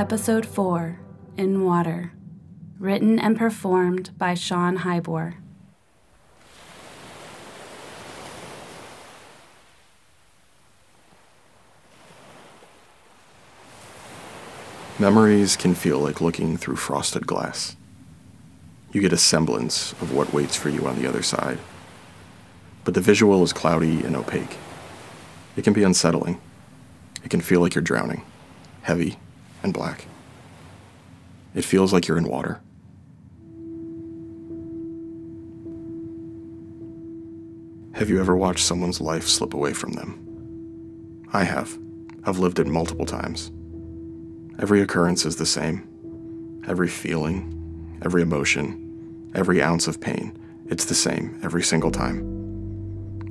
Episode 4 In Water, written and performed by Sean Hybor. Memories can feel like looking through frosted glass. You get a semblance of what waits for you on the other side. But the visual is cloudy and opaque. It can be unsettling. It can feel like you're drowning, heavy and black. It feels like you're in water. Have you ever watched someone's life slip away from them? I have. I've lived it multiple times. Every occurrence is the same. Every feeling, every emotion, every ounce of pain, it's the same every single time.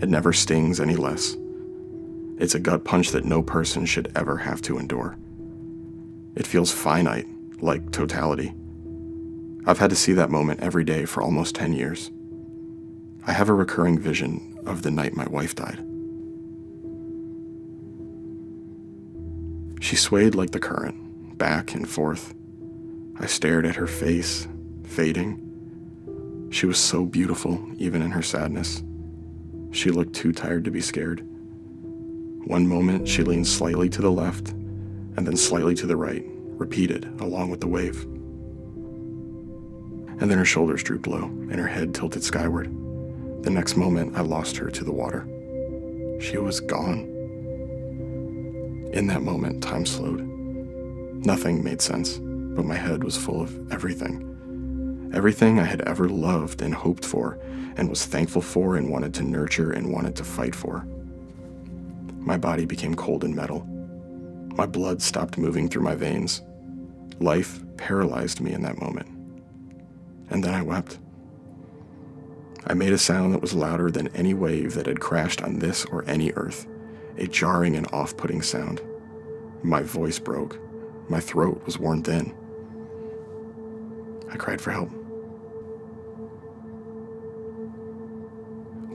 It never stings any less. It's a gut punch that no person should ever have to endure. It feels finite, like totality. I've had to see that moment every day for almost 10 years. I have a recurring vision of the night my wife died. She swayed like the current, back and forth. I stared at her face, fading. She was so beautiful, even in her sadness. She looked too tired to be scared. One moment, she leaned slightly to the left, and then slightly to the right, repeated along with the wave. And then her shoulders drooped low, and her head tilted skyward. The next moment, I lost her to the water. She was gone. In that moment, time slowed. Nothing made sense, but my head was full of everything. Everything I had ever loved and hoped for, and was thankful for, and wanted to nurture and wanted to fight for. My body became cold and metal. My blood stopped moving through my veins. Life paralyzed me in that moment. And then I wept. I made a sound that was louder than any wave that had crashed on this or any earth, a jarring and off putting sound. My voice broke. My throat was worn thin. I cried for help.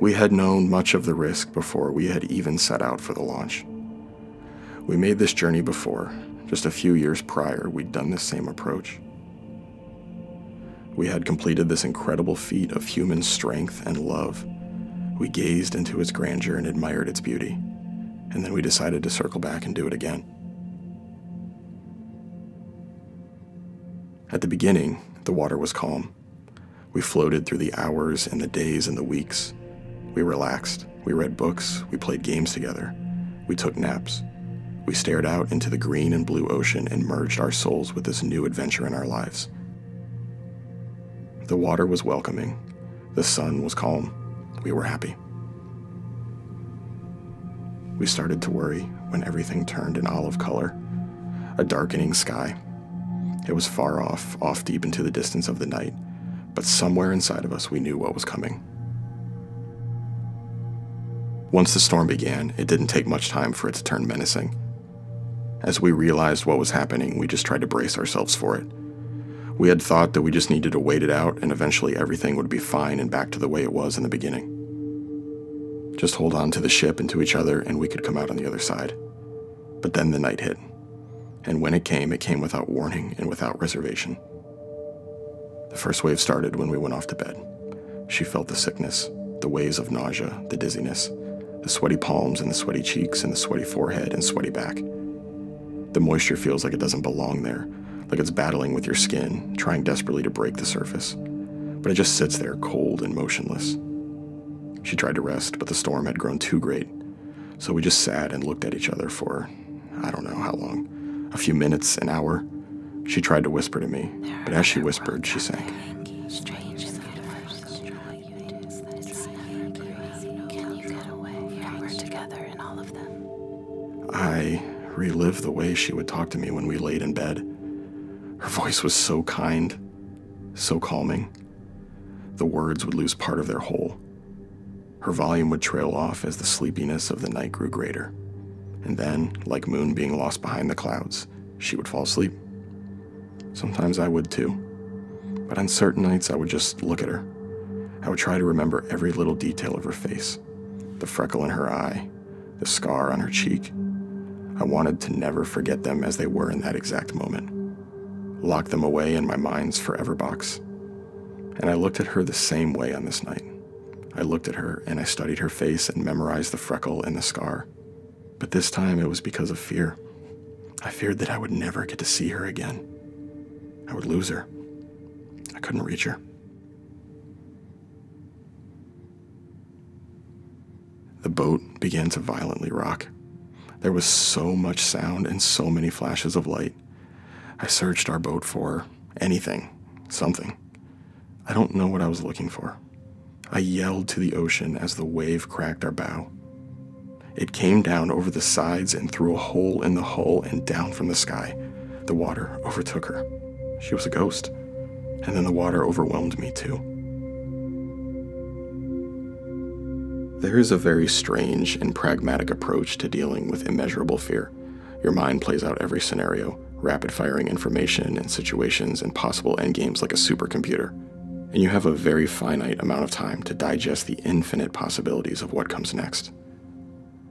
We had known much of the risk before we had even set out for the launch. We made this journey before. Just a few years prior, we'd done the same approach. We had completed this incredible feat of human strength and love. We gazed into its grandeur and admired its beauty. And then we decided to circle back and do it again. At the beginning, the water was calm. We floated through the hours and the days and the weeks. We relaxed. We read books. We played games together. We took naps. We stared out into the green and blue ocean and merged our souls with this new adventure in our lives. The water was welcoming. The sun was calm. We were happy. We started to worry when everything turned an olive color, a darkening sky, it was far off, off deep into the distance of the night, but somewhere inside of us we knew what was coming. Once the storm began, it didn't take much time for it to turn menacing. As we realized what was happening, we just tried to brace ourselves for it. We had thought that we just needed to wait it out and eventually everything would be fine and back to the way it was in the beginning. Just hold on to the ship and to each other and we could come out on the other side. But then the night hit and when it came, it came without warning and without reservation. The first wave started when we went off to bed. She felt the sickness, the waves of nausea, the dizziness, the sweaty palms and the sweaty cheeks and the sweaty forehead and sweaty back. The moisture feels like it doesn't belong there, like it's battling with your skin, trying desperately to break the surface. But it just sits there cold and motionless. She tried to rest, but the storm had grown too great. So we just sat and looked at each other for I don't know how long a few minutes, an hour. She tried to whisper to me, but as she whispered, she sank. I relived the way she would talk to me when we laid in bed. Her voice was so kind, so calming. The words would lose part of their whole. Her volume would trail off as the sleepiness of the night grew greater and then, like Moon being lost behind the clouds, she would fall asleep. Sometimes I would too. But on certain nights, I would just look at her. I would try to remember every little detail of her face the freckle in her eye, the scar on her cheek. I wanted to never forget them as they were in that exact moment. lock them away in my mind's forever box. And I looked at her the same way on this night. I looked at her and I studied her face and memorized the freckle and the scar. But this time it was because of fear. I feared that I would never get to see her again. I would lose her. I couldn't reach her. The boat began to violently rock. There was so much sound and so many flashes of light. I searched our boat for anything, something. I don't know what I was looking for. I yelled to the ocean as the wave cracked our bow. It came down over the sides and through a hole in the hull and down from the sky. The water overtook her. She was a ghost. And then the water overwhelmed me too. There is a very strange and pragmatic approach to dealing with immeasurable fear. Your mind plays out every scenario, rapid firing information and situations and possible endgames like a supercomputer. And you have a very finite amount of time to digest the infinite possibilities of what comes next.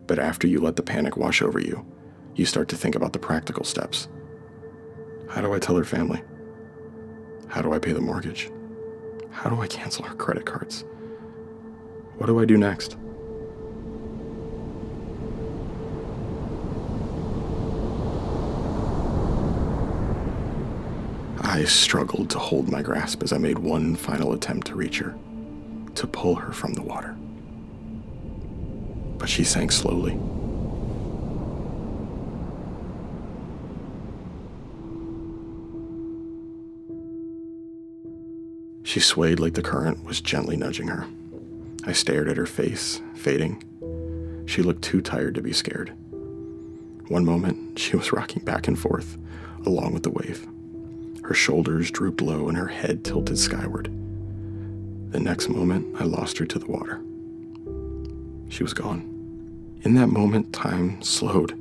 But after you let the panic wash over you, you start to think about the practical steps. How do I tell her family? How do I pay the mortgage? How do I cancel her credit cards? What do I do next? I struggled to hold my grasp as I made one final attempt to reach her, to pull her from the water. But she sank slowly. She swayed like the current was gently nudging her. I stared at her face, fading. She looked too tired to be scared. One moment, she was rocking back and forth, along with the wave. Her shoulders drooped low and her head tilted skyward. The next moment, I lost her to the water. She was gone. In that moment, time slowed.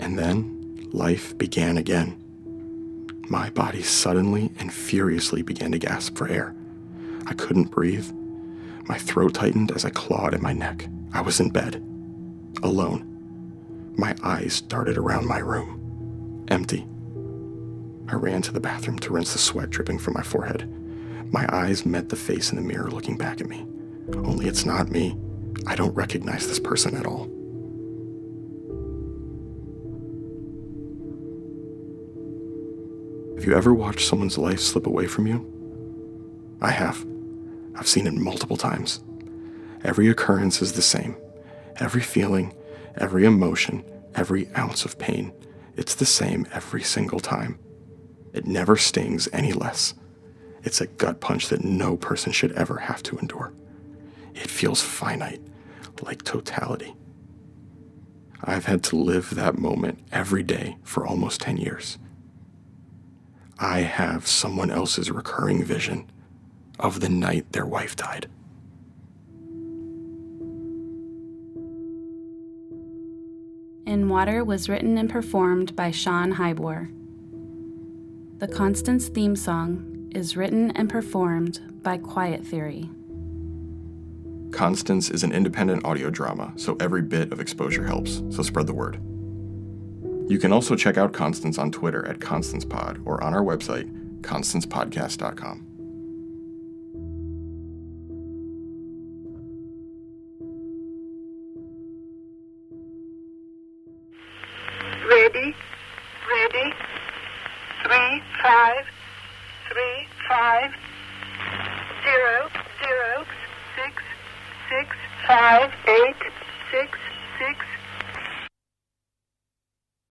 And then, life began again. My body suddenly and furiously began to gasp for air. I couldn't breathe. My throat tightened as I clawed at my neck. I was in bed, alone. My eyes darted around my room, empty. I ran to the bathroom to rinse the sweat dripping from my forehead. My eyes met the face in the mirror looking back at me. Only it's not me. I don't recognize this person at all. Have you ever watched someone's life slip away from you? I have. I've seen it multiple times. Every occurrence is the same. Every feeling, every emotion, every ounce of pain, it's the same every single time. It never stings any less. It's a gut punch that no person should ever have to endure. It feels finite, like totality. I've had to live that moment every day for almost 10 years. I have someone else's recurring vision of the night their wife died. In Water was written and performed by Sean Hybor. The Constance theme song is written and performed by Quiet Theory. Constance is an independent audio drama, so every bit of exposure helps, so spread the word. You can also check out Constance on Twitter at ConstancePod or on our website, constancepodcast.com. Ready, ready, three five three five zero zero six six five eight six six